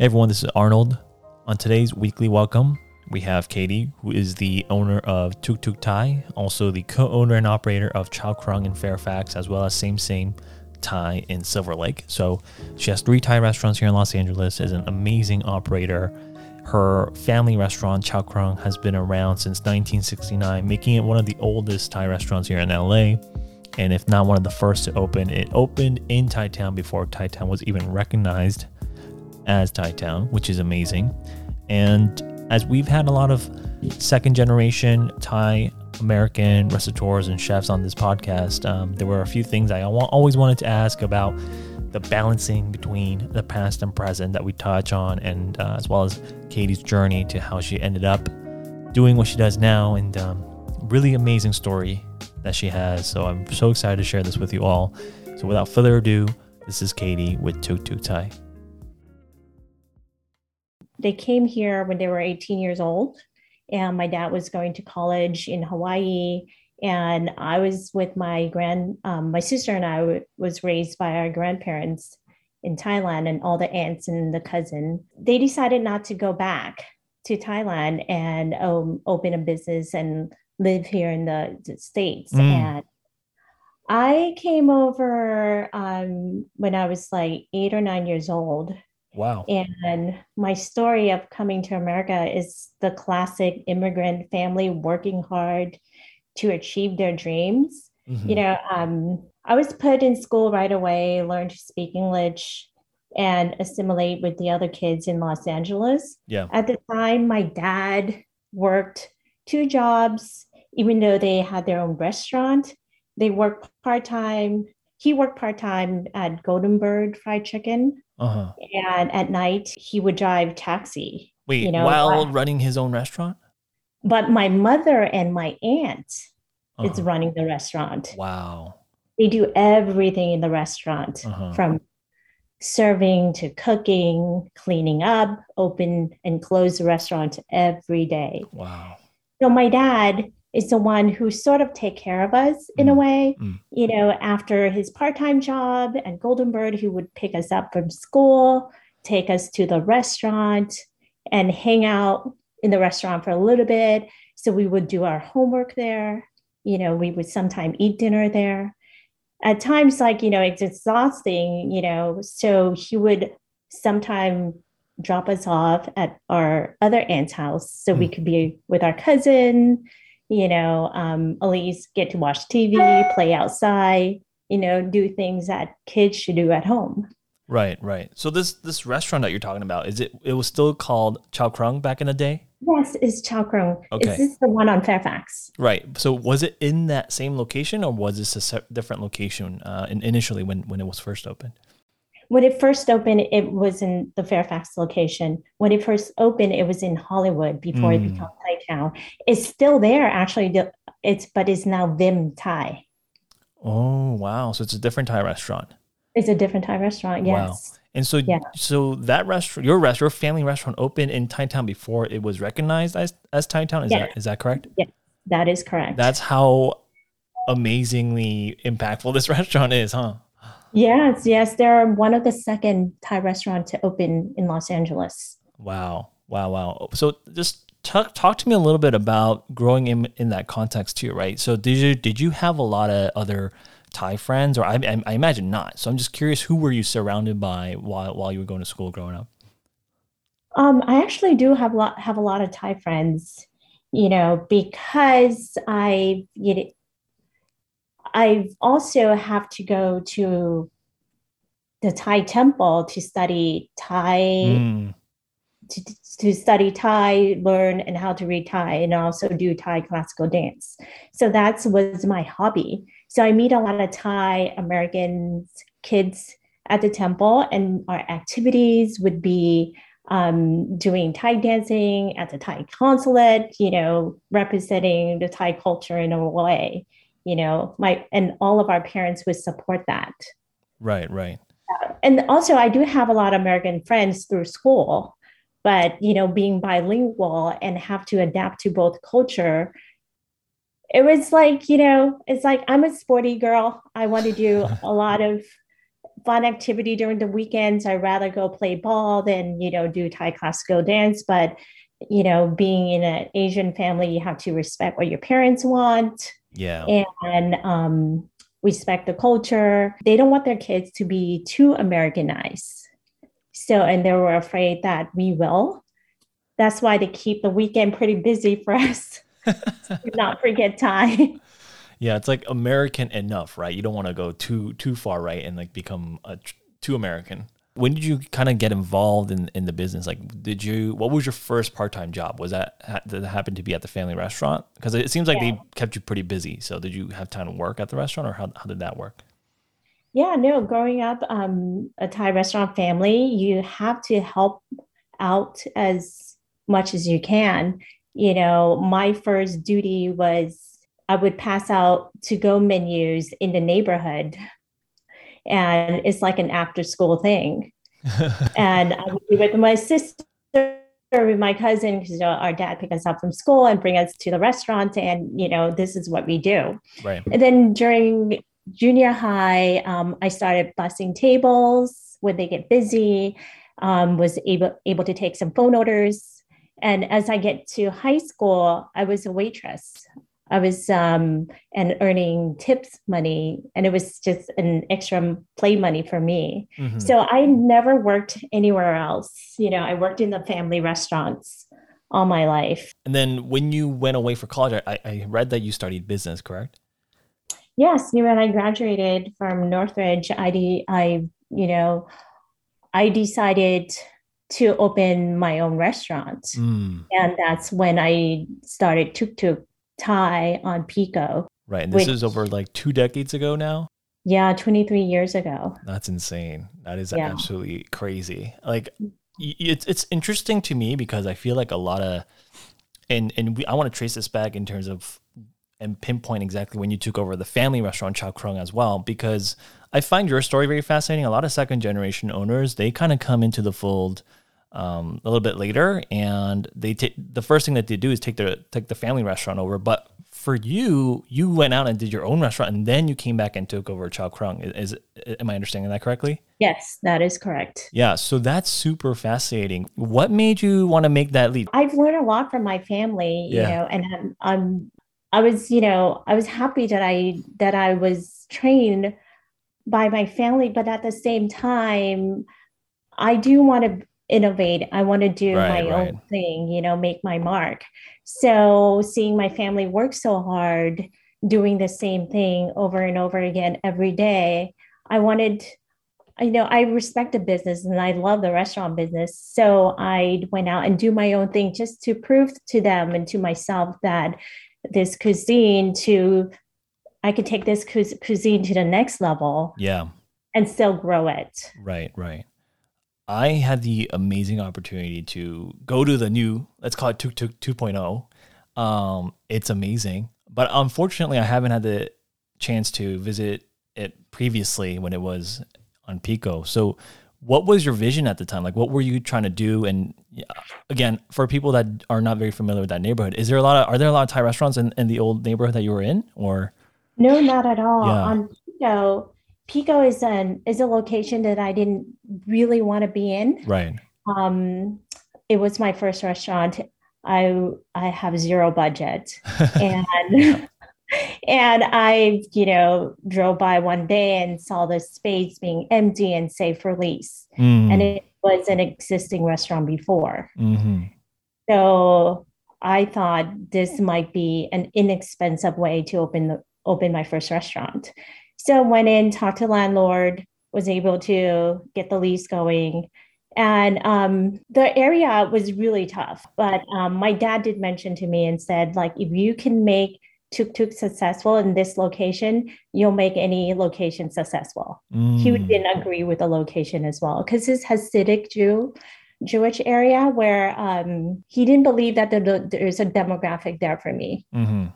Hey everyone, this is Arnold. On today's weekly welcome, we have Katie, who is the owner of Tuk Tuk Thai, also the co-owner and operator of Chao Krung in Fairfax, as well as Same Same Thai in Silver Lake. So she has three Thai restaurants here in Los Angeles, is an amazing operator. Her family restaurant, Chao Krung, has been around since 1969, making it one of the oldest Thai restaurants here in LA. And if not one of the first to open, it opened in Thai Town before Thai Town was even recognized as Thai Town, which is amazing. And as we've had a lot of second generation Thai American restaurateurs and chefs on this podcast, um, there were a few things I always wanted to ask about the balancing between the past and present that we touch on, and uh, as well as Katie's journey to how she ended up doing what she does now, and um, really amazing story that she has. So I'm so excited to share this with you all. So without further ado, this is Katie with Tuk Tuk Thai. They came here when they were 18 years old, and my dad was going to college in Hawaii. And I was with my grand, um, my sister and I w- was raised by our grandparents in Thailand and all the aunts and the cousin. They decided not to go back to Thailand and um, open a business and live here in the, the States. Mm. And I came over um, when I was like eight or nine years old. Wow. And my story of coming to America is the classic immigrant family working hard to achieve their dreams. Mm-hmm. You know, um, I was put in school right away, learned to speak English and assimilate with the other kids in Los Angeles. Yeah. At the time, my dad worked two jobs even though they had their own restaurant, they worked part time. He worked part time at Golden Bird Fried Chicken, uh-huh. and at night he would drive taxi. Wait, you know, while running his own restaurant. But my mother and my aunt uh-huh. is running the restaurant. Wow. They do everything in the restaurant uh-huh. from serving to cooking, cleaning up, open and close the restaurant every day. Wow. So my dad is the one who sort of take care of us in mm. a way mm. you know after his part-time job and golden bird who would pick us up from school take us to the restaurant and hang out in the restaurant for a little bit so we would do our homework there you know we would sometimes eat dinner there at times like you know it's exhausting you know so he would sometime drop us off at our other aunt's house so mm. we could be with our cousin you know, um, at least get to watch TV, play outside, you know, do things that kids should do at home. Right, right. So this this restaurant that you're talking about is it? It was still called Chao Krung back in the day. Yes, it's Chao Krung. Okay. Is this the one on Fairfax? Right. So was it in that same location, or was this a different location uh, initially when when it was first opened? When it first opened, it was in the Fairfax location. When it first opened, it was in Hollywood before mm. it became Thai Town. It's still there, actually. It's but it's now Vim Thai. Oh wow! So it's a different Thai restaurant. It's a different Thai restaurant. Yes. Wow. And so, yeah. so that restaurant, your restaurant, your family restaurant, opened in Thai Town before it was recognized as as Thai Town. Is yeah. that is that correct? Yeah, that is correct. That's how amazingly impactful this restaurant is, huh? Yes, yes. They're one of the second Thai restaurant to open in Los Angeles. Wow. Wow. Wow. So just talk talk to me a little bit about growing in in that context too, right? So did you did you have a lot of other Thai friends, or I, I, I imagine not. So I'm just curious, who were you surrounded by while while you were going to school growing up? Um, I actually do have a lot have a lot of Thai friends, you know, because I you know, I also have to go to the Thai temple to study Thai, mm. to, to study Thai, learn and how to read Thai, and also do Thai classical dance. So that was my hobby. So I meet a lot of Thai American kids at the temple, and our activities would be um, doing Thai dancing at the Thai consulate, you know, representing the Thai culture in a way you know my and all of our parents would support that right right uh, and also i do have a lot of american friends through school but you know being bilingual and have to adapt to both culture it was like you know it's like i'm a sporty girl i want to do a lot of fun activity during the weekends. I'd rather go play ball than, you know, do Thai classical dance. But, you know, being in an Asian family, you have to respect what your parents want. Yeah. And um, respect the culture. They don't want their kids to be too Americanized. So, and they were afraid that we will. That's why they keep the weekend pretty busy for us. not forget time. Yeah, it's like American enough, right? You don't want to go too too far right and like become a, too American. When did you kind of get involved in, in the business? Like, did you? What was your first part time job? Was that did that happen to be at the family restaurant? Because it seems like yeah. they kept you pretty busy. So, did you have time to work at the restaurant, or how how did that work? Yeah, no. Growing up, um, a Thai restaurant family, you have to help out as much as you can. You know, my first duty was I would pass out to go menus in the neighborhood. And it's like an after school thing. and I would be with my sister with my cousin because you know, our dad pick us up from school and bring us to the restaurant and you know this is what we do. Right. And then during junior high um, i started bussing tables when they get busy um, was able able to take some phone orders. And as i get to high school i was a waitress I was um, and earning tips money, and it was just an extra play money for me. Mm-hmm. So I never worked anywhere else. You know, I worked in the family restaurants all my life. And then when you went away for college, I, I read that you studied business, correct? Yes, you when I graduated from Northridge, I, I you know, I decided to open my own restaurant, mm. and that's when I started Tuk Tuk Thai on Pico. Right. And this which, is over like two decades ago now? Yeah, 23 years ago. That's insane. That is yeah. absolutely crazy. Like, mm. it's, it's interesting to me because I feel like a lot of, and, and we, I want to trace this back in terms of, and pinpoint exactly when you took over the family restaurant Chao Krung as well, because I find your story very fascinating. A lot of second generation owners, they kind of come into the fold um, a little bit later, and they take the first thing that they do is take the take the family restaurant over. But for you, you went out and did your own restaurant, and then you came back and took over Chao Krung. Is, is am I understanding that correctly? Yes, that is correct. Yeah, so that's super fascinating. What made you want to make that leap? I've learned a lot from my family, you yeah. know, and I'm, I'm I was, you know, I was happy that I that I was trained by my family, but at the same time, I do want to innovate. I want to do right, my right. own thing, you know, make my mark. So seeing my family work so hard, doing the same thing over and over again every day, I wanted, you know, I respect the business and I love the restaurant business. So I went out and do my own thing just to prove to them and to myself that this cuisine to I could take this cuisine to the next level. Yeah. And still grow it. Right, right. I had the amazing opportunity to go to the new, let's call it Tuk Tuk 2.0. Um, it's amazing, but unfortunately, I haven't had the chance to visit it previously when it was on Pico. So, what was your vision at the time? Like, what were you trying to do? And again, for people that are not very familiar with that neighborhood, is there a lot of are there a lot of Thai restaurants in, in the old neighborhood that you were in, or? No, not at all. Yeah. On Pico, Pico is an is a location that I didn't really want to be in. Right. Um, it was my first restaurant. I I have zero budget, and and I you know drove by one day and saw the space being empty and safe for lease, mm. and it was an existing restaurant before. Mm-hmm. So I thought this might be an inexpensive way to open the open my first restaurant. So went in, talked to landlord, was able to get the lease going. And um, the area was really tough. But um, my dad did mention to me and said, like, if you can make Tuk Tuk successful in this location, you'll make any location successful. Mm. He didn't agree with the location as well because this Hasidic Jew Jewish area where um, he didn't believe that the, there's a demographic there for me. Mm-hmm.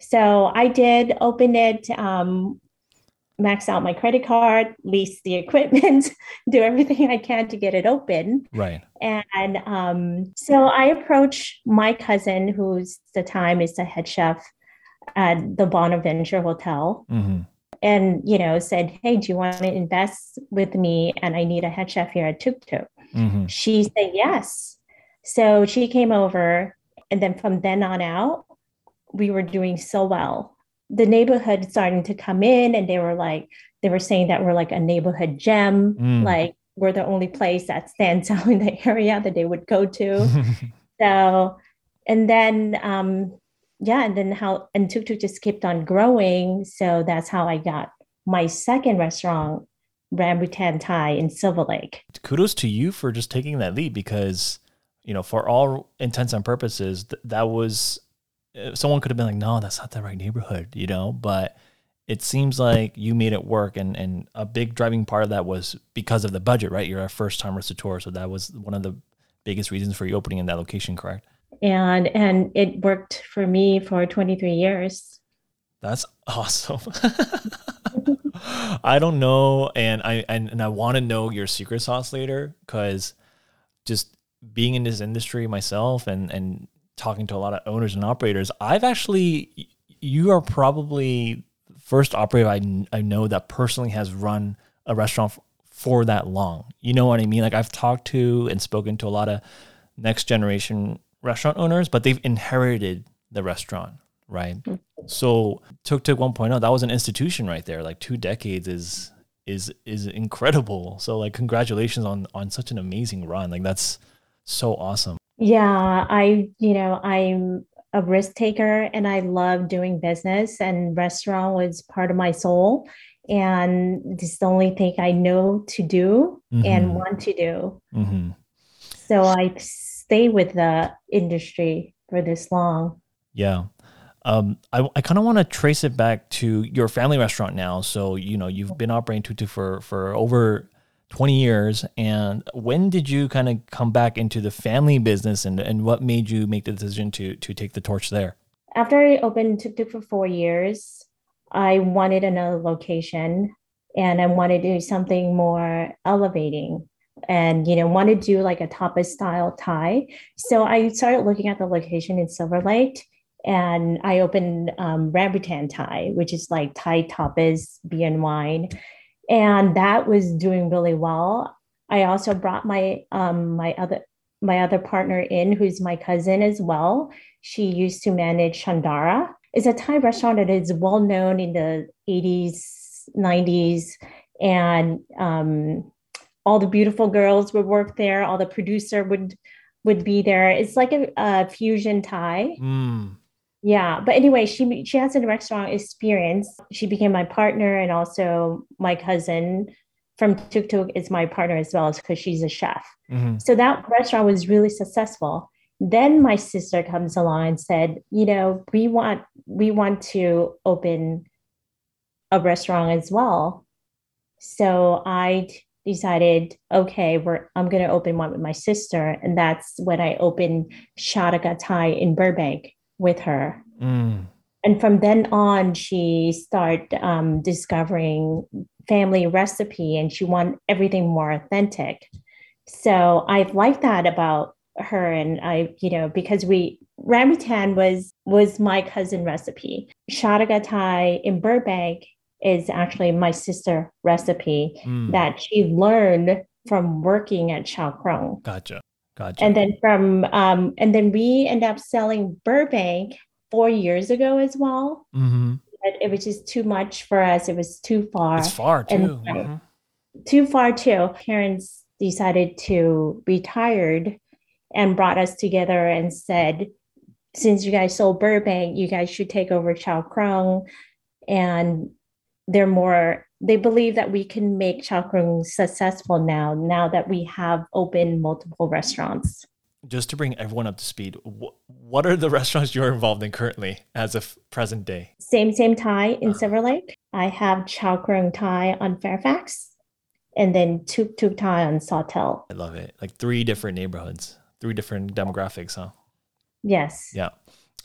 So I did open it um, max out my credit card, lease the equipment, do everything I can to get it open. Right. And um, so I approach my cousin, who's the time is the head chef at the Bonaventure Hotel. Mm-hmm. and you know said hey do you want to invest with me and i need a head chef here at tuk tuk mm-hmm. she said yes so she came over and then from then on out we were doing so well the neighborhood starting to come in and they were like they were saying that we're like a neighborhood gem mm. like we're the only place that stands out in the area that they would go to so and then um yeah, and then how and Tuk Tuk just kept on growing. So that's how I got my second restaurant, Rambutan Thai in Silver Lake. Kudos to you for just taking that leap because, you know, for all intents and purposes, th- that was someone could have been like, no, that's not the right neighborhood, you know, but it seems like you made it work and and a big driving part of that was because of the budget right? You're a first time restaurateur so that was one of the biggest reasons for you opening in that location correct? And and it worked for me for 23 years. That's awesome. I don't know and i and, and i want to know your secret sauce later because just being in this industry myself and and talking to a lot of owners and operators i've actually you are probably first operator i, I know that personally has run a restaurant for that long you know what i mean like i've talked to and spoken to a lot of next generation restaurant owners, but they've inherited the restaurant, right? Mm-hmm. So Tuk Tuk 1.0, that was an institution right there. Like two decades is is is incredible. So like congratulations on on such an amazing run. Like that's so awesome. Yeah, I you know, I'm a risk taker and I love doing business and restaurant was part of my soul and this is the only thing I know to do mm-hmm. and want to do. Mm-hmm. So I stay with the industry for this long. Yeah. Um, I, I kind of want to trace it back to your family restaurant now. So, you know, you've been operating Tuk Tuk for, for over 20 years. And when did you kind of come back into the family business and, and what made you make the decision to, to take the torch there? After I opened Tuk Tuk for four years, I wanted another location and I wanted to do something more elevating and you know want to do like a tapas style Thai. So I started looking at the location in Silver Lake, and I opened um, Rambutan Thai, which is like Thai tapas, beer and wine, and that was doing really well. I also brought my um, my other my other partner in, who's my cousin as well. She used to manage Chan Dara. It's a Thai restaurant that is well known in the 80s, 90s, and um, all the beautiful girls would work there all the producer would would be there it's like a, a fusion Thai mm. Yeah but anyway she she has a restaurant experience. She became my partner and also my cousin from tuk tuk is my partner as well because she's a chef. Mm-hmm. so that restaurant was really successful. Then my sister comes along and said you know we want we want to open a restaurant as well. So i decided, okay, we're I'm gonna open one with my sister, and that's when I opened Shataka Thai in Burbank with her. Mm. And from then on, she started um, discovering family recipe, and she wanted everything more authentic. So I like that about her, and I, you know, because we Rambutan was was my cousin recipe. Shataka Thai in Burbank is actually my sister recipe mm. that she learned from working at Chao Krung. Gotcha. Gotcha. And then from um, and then we end up selling Burbank four years ago as well. Mm-hmm. But it was just too much for us. It was too far. It's far too. And, mm-hmm. Too far too. Parents decided to retired and brought us together and said, since you guys sold Burbank, you guys should take over Chao Krung. And they're more they believe that we can make Chao Krung successful now now that we have opened multiple restaurants. Just to bring everyone up to speed what are the restaurants you're involved in currently as of present day? Same same thai in uh-huh. silver lake. I have Chao Krung thai on fairfax and then tuk tuk thai on sawtelle i love it. Like three different neighborhoods three different demographics huh? Yes. Yeah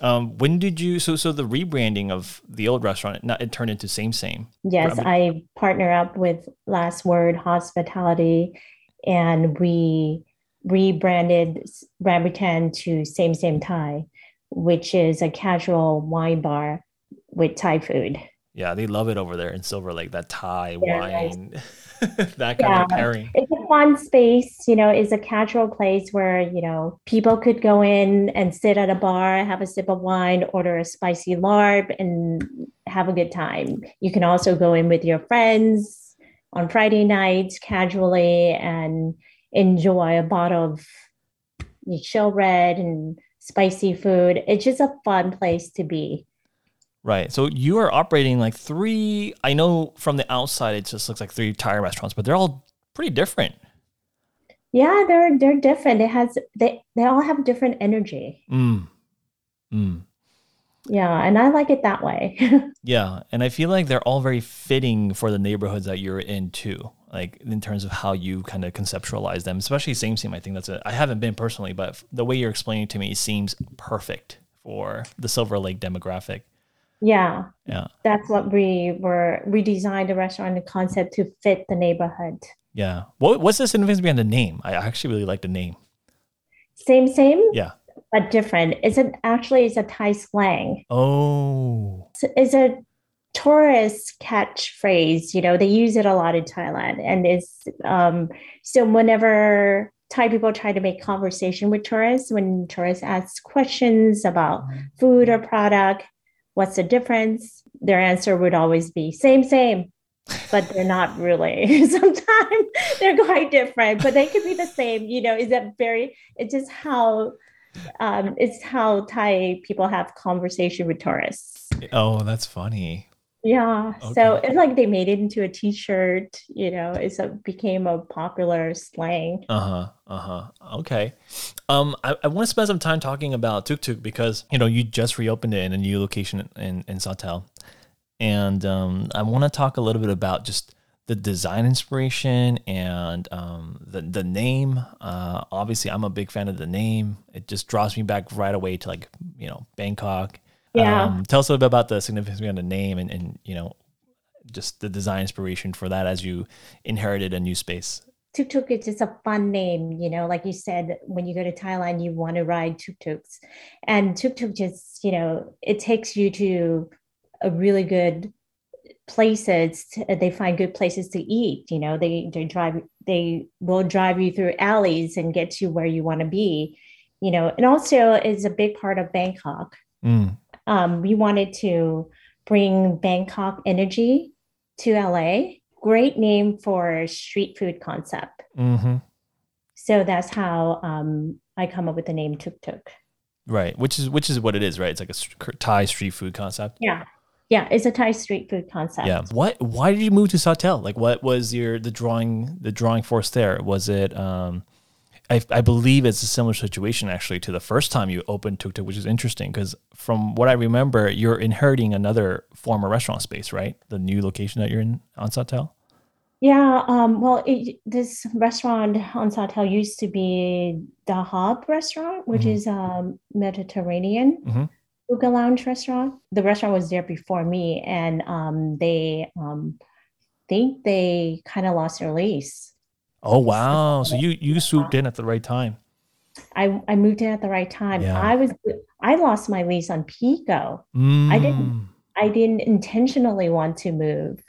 um, when did you so so the rebranding of the old restaurant not it turned into same same? Yes, I partner up with Last Word Hospitality, and we rebranded Rambutan to Same Same Thai, which is a casual wine bar with Thai food. Yeah, they love it over there in Silver Lake. That Thai Yeah, wine, that kind of pairing. It's a fun space, you know, it's a casual place where, you know, people could go in and sit at a bar, have a sip of wine, order a spicy larb, and have a good time. You can also go in with your friends on Friday nights casually and enjoy a bottle of chill red and spicy food. It's just a fun place to be. Right. So you are operating like three. I know from the outside it just looks like three Thai restaurants, but they're all pretty different. Yeah, they're they're different. It has they they all have different energy. Mm. Mm. Yeah, and I like it that way. Yeah, and I feel like they're all very fitting for the neighborhoods that you're in too. Like in terms of how you kind of conceptualize them, especially same same. I think that's a. I haven't been personally, but the way you're explaining to me seems perfect for the Silver Lake demographic. Yeah, Yeah, that's what we were. We designed the restaurant and concept to fit the neighborhood. yeah. What what's the significance behind the name? I actually really like the name. Same, same, Yeah. but different. It's an actually it's a Thai slang. Oh. It's, it's a tourist catchphrase. You know, they use it a lot in Thailand, and it's um. So whenever Thai people try to make conversation with tourists, when tourists ask questions about food or product, what's the difference? Their answer would always be same, same. But they're not really. Sometimes they're quite different, but they could be the same. You know, is that very, it's just how um it's how Thai people have conversation with tourists. Oh, that's funny. Yeah. So it's like they made it into a t-shirt, you know, it's a became a popular slang. Uh huh. Uh huh. Okay. Um, I, I want to spend some time talking about Tuk Tuk because you know you just reopened it in a new location in in Sawtelle, and um, I want to talk a little bit about just the design inspiration and um, the the name. Uh, obviously, I'm a big fan of the name. It just draws me back right away to like you know Bangkok. Yeah. Um, tell us a little bit about the significance behind the name and and you know just the design inspiration for that as you inherited a new space. Tuk tuk is just a fun name, you know, like you said, when you go to Thailand, you want to ride tuk tuks. And tuk tuk just, you know, it takes you to a really good places. to- they find good places to eat, you know, they they drive they will drive you through alleys and get you where you want to be, you know, and also is a big part of Bangkok. Mm. Um, we wanted to bring Bangkok energy to LA. Great name for street food concept. Mm-hmm. So that's how um, I come up with the name Tuk Tuk. Right, which is which is what it is, right? It's like a Thai street food concept. Yeah. Yeah, it's a Thai street food concept. Yeah. What? Why did you move to Sawtelle? Like, what was your the drawing the drawing force there? Was it? Um, I I believe it's a similar situation actually to the first time you opened Tuk Tuk, which is interesting because from what I remember, you're inheriting another former restaurant space, right? The new location that you're in on Sawtelle. Yeah, um, well, it, this restaurant on Sawtelle used to be the Hub restaurant, which Mhm. is a Mediterranean Mhm. hookah lounge restaurant. The restaurant was there before me, and um, they um, think they kind of lost their lease. Oh wow! So you you swooped in at the right time. I, I moved in at the right time. Yeah. I was I lost my lease on Pico. Mm. didn't- I didn't intentionally want to move.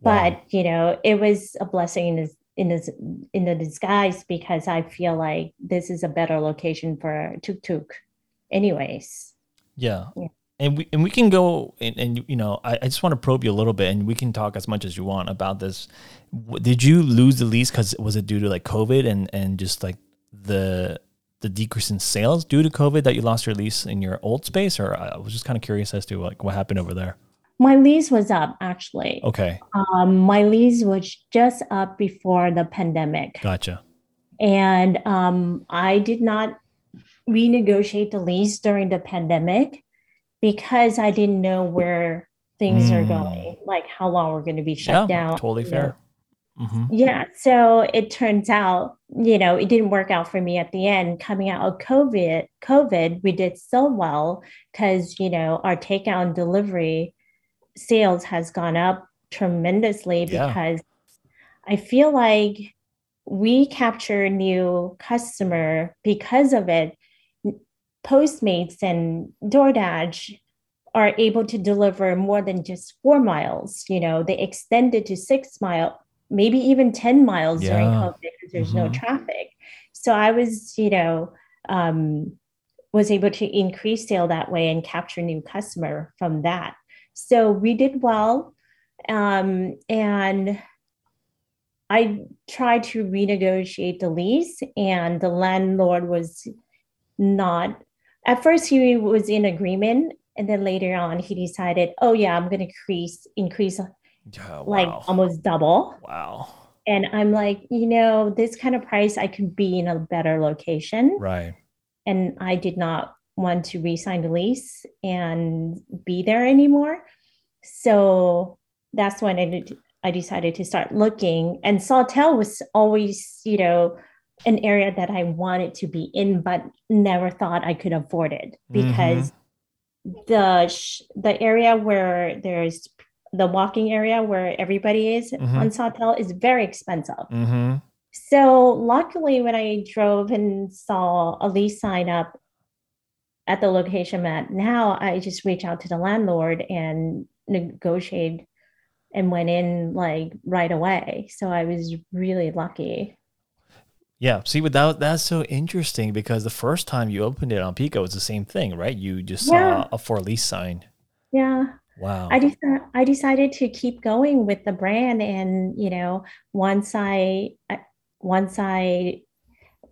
Wow. but you know it was a blessing in this in this in the disguise because i feel like this is a better location for tuk tuk anyways Yeah. Yeah. And we and we can go and, and you know I, I just want to probe you a little bit and we can talk as much as you want about this. Did you lose the lease because was it due to like COVID and and just like the the decrease in sales due to COVID that you lost your lease in your old space or I was just kind of curious as to like what happened over there. my lease was up actually Okay, um, my lease was just up before the pandemic gotcha. and um, i did not renegotiate the lease during the pandemic because i didn't know where things are Mm. going like how long we're going to be shut yeah, down totally you know. fair. hmm Yeah, so it turns out, you know, it didn't work out for me at the end. Coming out of COVID, COVID, we did so well because, you know, our takeout and delivery sales has gone up tremendously Yeah. because I feel like we capture new customer because of it. Postmates and DoorDash are able to deliver more than just four miles. You know, they extended to six mile, maybe even 10 miles yeah. during COVID because there's mm-hmm. no traffic. So I was, you know, um, was able to increase sale that way and capture new customer from that. So we did well. Um, and I tried to renegotiate the lease, and the landlord was not. At first, he was in agreement, and then later on, he decided, "Oh yeah, I'm going to increase increase oh, like almost double." Wow. And I'm like, you know, this kind of price, I could be in a better location. Right. And I did not want to re-sign the lease and be there anymore. So that's when I did, I decided to start looking. And Sawtelle was always, you know, an area that I wanted to be in, but never thought I could afford it because mm-hmm. the the area where there's the walking area where everybody is mm-hmm. on Sawtelle is very expensive. Mm-hmm. So luckily, when I drove and saw a lease sign up at the location at now, I just reach out to the landlord and negotiate and went in like right away. So I was really lucky. Yeah. See, without that's so interesting because the first time you opened it on Pico, it's the same thing, right? You just yeah. saw a for lease sign. Yeah. Wow. I decided I decided to keep going with the brand, and you know, once I once I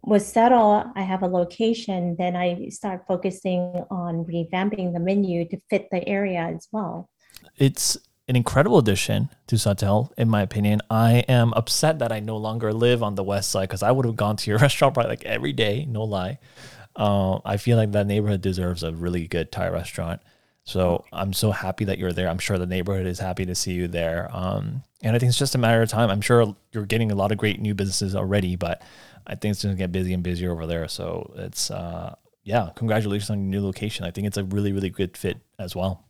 was settled, I have a location. Then I start focusing on revamping the menu to fit the area as well. It's an incredible addition to Sawtelle, in my opinion. I am upset that I no longer live on the west side because I would have gone to your restaurant probably like every day, no lie. Uh, I feel like that neighborhood deserves a really good Thai restaurant. So I'm so happy that you're there. I'm sure the neighborhood is happy to see you there. Um, and I think it's just a matter of time. I'm sure you're getting a lot of great new businesses already, but I think it's going to get busy and busier over there. So it's, uh, yeah, congratulations on your new location. I think it's a really, really good fit as well.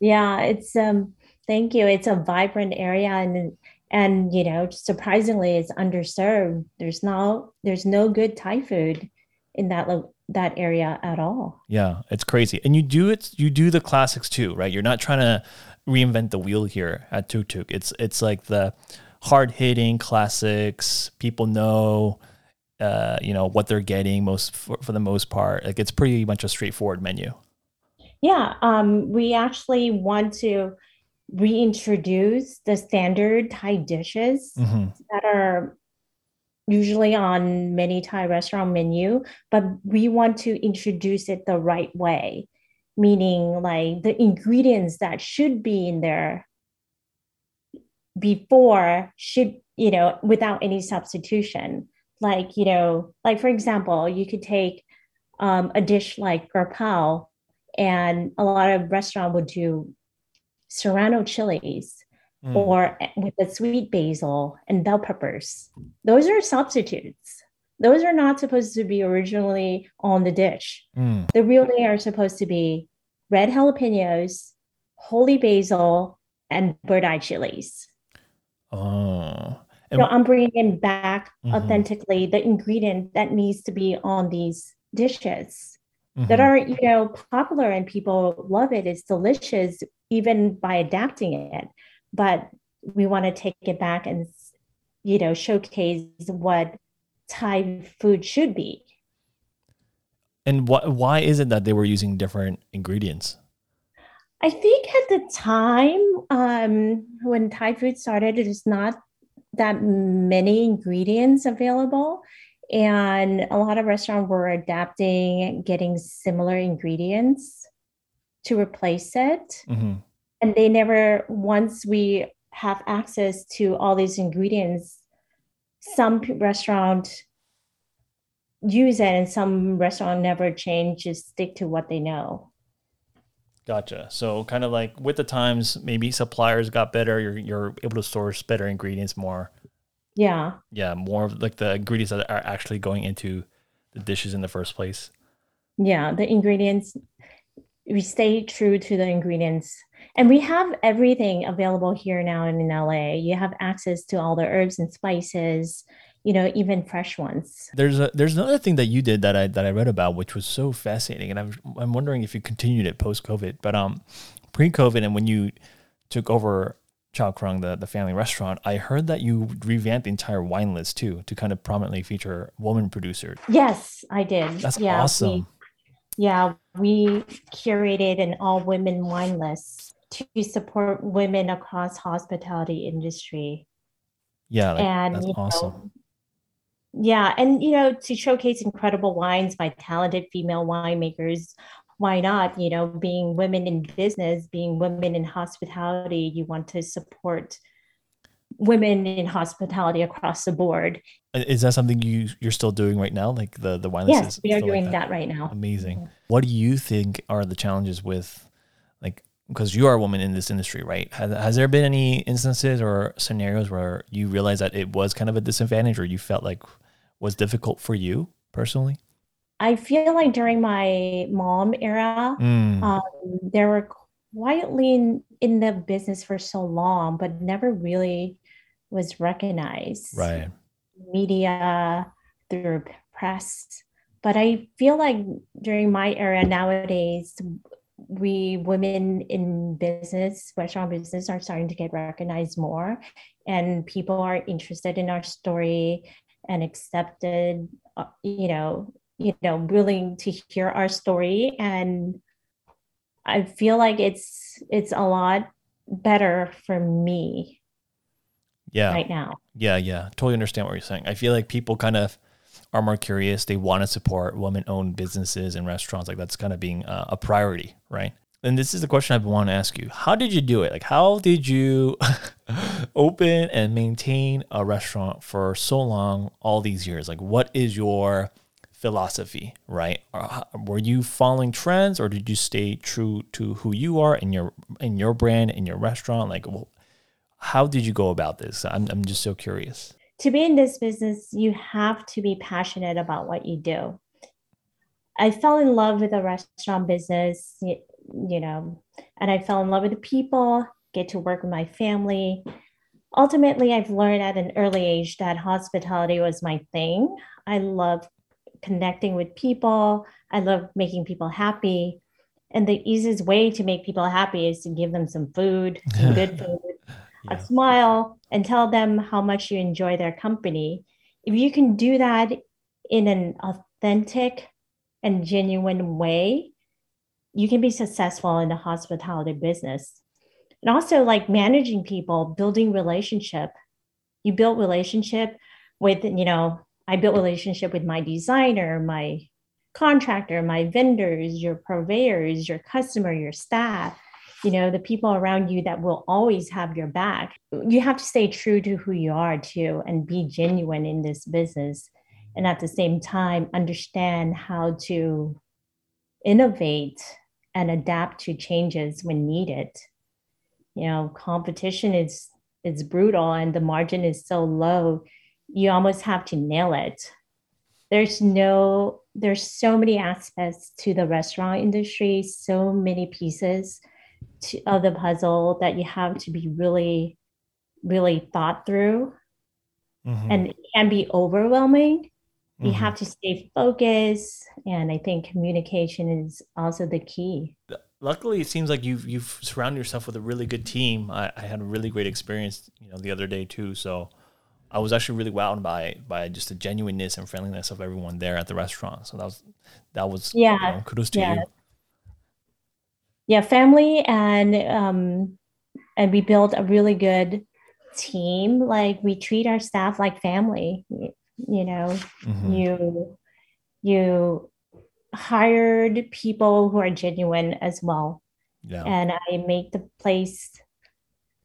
Yeah, it's um thank you. It's a vibrant area and and you know, surprisingly it's underserved. There's no there's no good Thai food in that lo- that area at all. Yeah, it's crazy. And you do it you do the classics too, right? You're not trying to reinvent the wheel here at Tuk Tuk. It's it's like the hard hitting classics. People know uh, you know what they're getting most for, for the most part. Like it's pretty much a straightforward menu. Yeah, um, we actually want to reintroduce the standard Thai dishes mm-hmm. that are usually on many Thai restaurant menu, but we want to introduce it the right way, meaning like the ingredients that should be in there before should, you know, without any substitution. Like, you know, like for example, you could take um, a dish like gurpao and a lot of restaurant would do serrano chilies mm. or with the sweet basil and bell peppers. Those are substitutes. Those are not supposed to be originally on the dish. Mm. They really are supposed to be red jalapenos, holy basil, and bird eye chilies. Oh. And- so I'm bringing back mm-hmm. authentically the ingredient that needs to be on these dishes mm-hmm. that aren't you know popular and people love it. It's delicious even by adapting it. But we want to take it back and you know showcase what thai food should be. And what why is it that they were using different ingredients? I think at the time um, when thai food started it is not that many ingredients available and a lot of restaurants were adapting, getting similar ingredients to replace it. Mm-hmm. And they never, once we have access to all these ingredients, some restaurant use it and some restaurant never change, just stick to what they know. Gotcha. So kind of like with the times, maybe suppliers got better. You're you're able to source better ingredients more yeah. Yeah, more of like the ingredients that are actually going into the dishes in the first place. Yeah, the ingredients we stay true to the ingredients. And we have everything available here now in LA. You have access to all the herbs and spices, you know, even fresh ones. There's a there's another thing that you did that I that I read about which was so fascinating and I'm I'm wondering if you continued it post COVID. But um pre-COVID and when you took over Chao Krung, the, the family restaurant, I heard that you revamped the entire wine list too to kind of prominently feature woman producers. Yes, I did. That's yeah, awesome. We, yeah, we curated an all women wine list to support women across hospitality industry. Yeah, like, and that's awesome. know, yeah, and you know, to showcase incredible wines by talented female winemakers, why not? You know, being women in business, being women in hospitality, you want to support women in hospitality across the board. Is that something you you're still doing right now? Like the the wine? Yes, we are still like doing that. right now. Amazing. Mhm. What do you think are the challenges with like because you are a woman in this industry, right? Has, has there been any instances or scenarios where you realized that it was kind of a disadvantage or you felt like was difficult for you personally? I feel like during my mom era, Mm, um, they were quietly in, in the business for so long, but never really was recognized. right. Media, through press. But I feel like during my era nowadays, we women in business, restaurant business, are starting to get recognized more, and people are interested in our story and accepted. Uh, you know, you know, willing to hear our story, and I feel like it's it's a lot better for me Yeah. right now. Yeah, yeah. Totally understand what you're saying. I feel like people kind of are more curious. They want to support women owned businesses and restaurants. Like that's kind of being uh, a priority, right? And this is the question I've been wanting to ask you. How did you do it? Like, how did you open and maintain a restaurant for so long, all these years? Like, what is your philosophy, right? Uh, were you following trends or did you stay true to who you are in your in your brand, in your restaurant? Like, wh- how did you go about this? I'm, I'm just so curious. to be in this business, you have to be passionate about what you do. I fell in love with the restaurant business, y- you know, and I fell in love with the people, get to work with my family. Ultimately, I've learned at an early age that hospitality was my thing. I love connecting with people, I love making people happy. And the easiest way to make people happy is to give them some food, some good food, Yeah. a smile and tell them how much you enjoy their company. If you can do that in an authentic and genuine way, you can be successful in the hospitality business. And also like managing people, building relationship. You build relationship with, you know, I built relationship with my designer, my contractor, my vendors, your purveyors, your customer, your staff you know the people around you that will always have your back. You have to stay true to who you are too and be genuine in this business. And at the same time understand how to innovate and adapt to changes when needed. You know competition is is brutal and the margin is so low you almost have to nail it there's no there's so many aspects to the restaurant industry so many pieces to, of the puzzle that you have to be really really thought through Mhm, and it can be overwhelming you mhm. have to stay focused and i think communication is also the key Luckily, it seems like you've you've surrounded yourself with a really good team. I, I had a really great experience, you know, the other day too. So I was actually really wowed by by just the genuineness and friendliness of everyone there at the restaurant. So that was that was you Yeah, know, kudos to yeah. you. yeah family and um and we built a really good team like we treat our staff like family you know Mhm. you you hired people who are genuine as well Yeah. and i make the place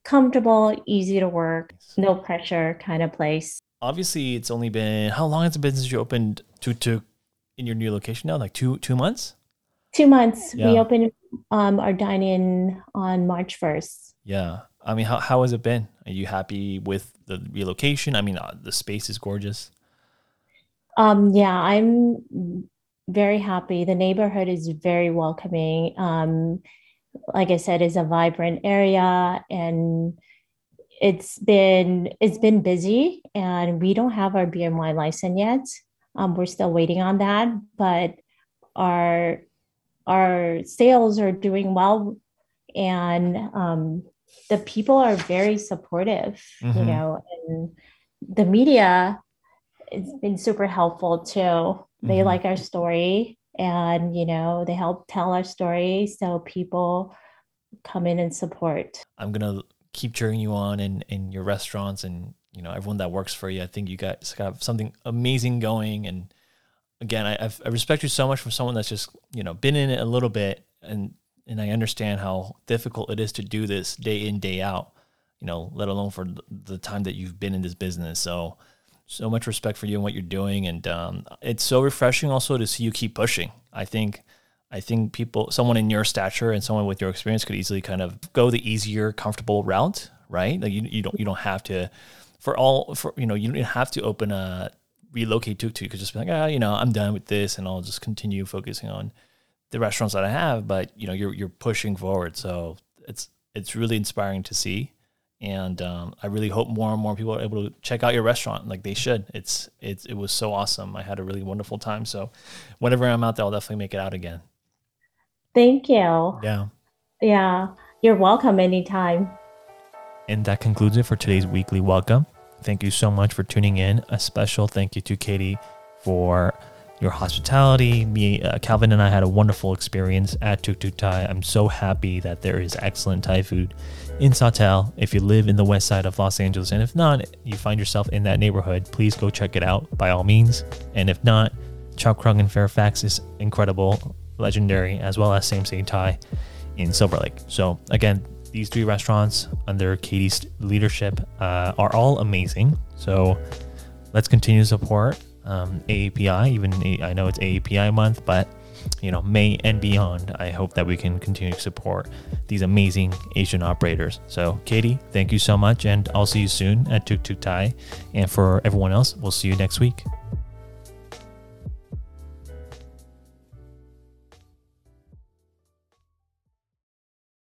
comfortable easy to work no pressure kind of place Obviously, it's only been how long has it been since you opened to Tuk in your new location now? Like two two months? two months we opened um, our dine-in on march 1st Yeah. I mean, how how has it been? Are you happy with the relocation? I mean, uh, the space is gorgeous. Um, yeah, I'm very happy. The neighborhood is very welcoming. Um, like I said, is a vibrant area and it's been it's been busy and we don't have our wine license yet. Um, we're still waiting on that, but our our sales are doing well and um, the people are very supportive, mm-hmm. you know, and the media it's been super helpful too. They mm-hmm. like our story and, you know, they help tell our story so people come in and support. I'm to keep cheering you on in, in your restaurants and, you know, everyone that works for you. I think you guys got something amazing going. And again, I, I respect you so much from someone that's just, you know, been in it a little bit and and I understand how difficult it is to do this day in day out. You know, let alone for the time that you've been in this business. So, so much respect for you and what you're doing, and um, it's so refreshing also to see you keep pushing. I think, I think people, someone in your stature and someone with your experience could easily kind of go the easier, comfortable route, right? Like you, you don't, you don't have to, for all, for you know, you don't have to open a relocate to to. You could just be like, ah, you know, I'm done with this, and I'll just continue focusing on the restaurants that I have, but you know, you're you're pushing forward. So it's it's really inspiring to see, and um, I really hope more and more people are able to check out your restaurant like they should. It's it's it was so awesome. I had a really wonderful time. So whenever I'm out there, I'll definitely make it out again. Thank you. Yeah. Yeah. You're welcome anytime. And that concludes it for today's weekly welcome. Thank you so much for tuning in. A special thank you to Katie for your hospitality. Me, uh, Calvin, and I had a wonderful experience at Tuk Tuk Thai. I'm so happy that there is excellent Thai food in Sawtelle. If you live in the west side of Los Angeles, and if not, you find yourself in that neighborhood, please go check it out by all means. And if not, Chao Krung in Fairfax is incredible, legendary, as well as Same Same Thai in Silver Lake. So again, these three restaurants under Katie's leadership uh, are all amazing. So let's continue to support um, AAPI. Even I know it's AAPI month, but you know May and beyond, I hope that we can continue to support these amazing Asian operators. So, Katie, thank you so much, and I'll see you soon at Tuk Tuk Thai. And for everyone else, we'll see you next week.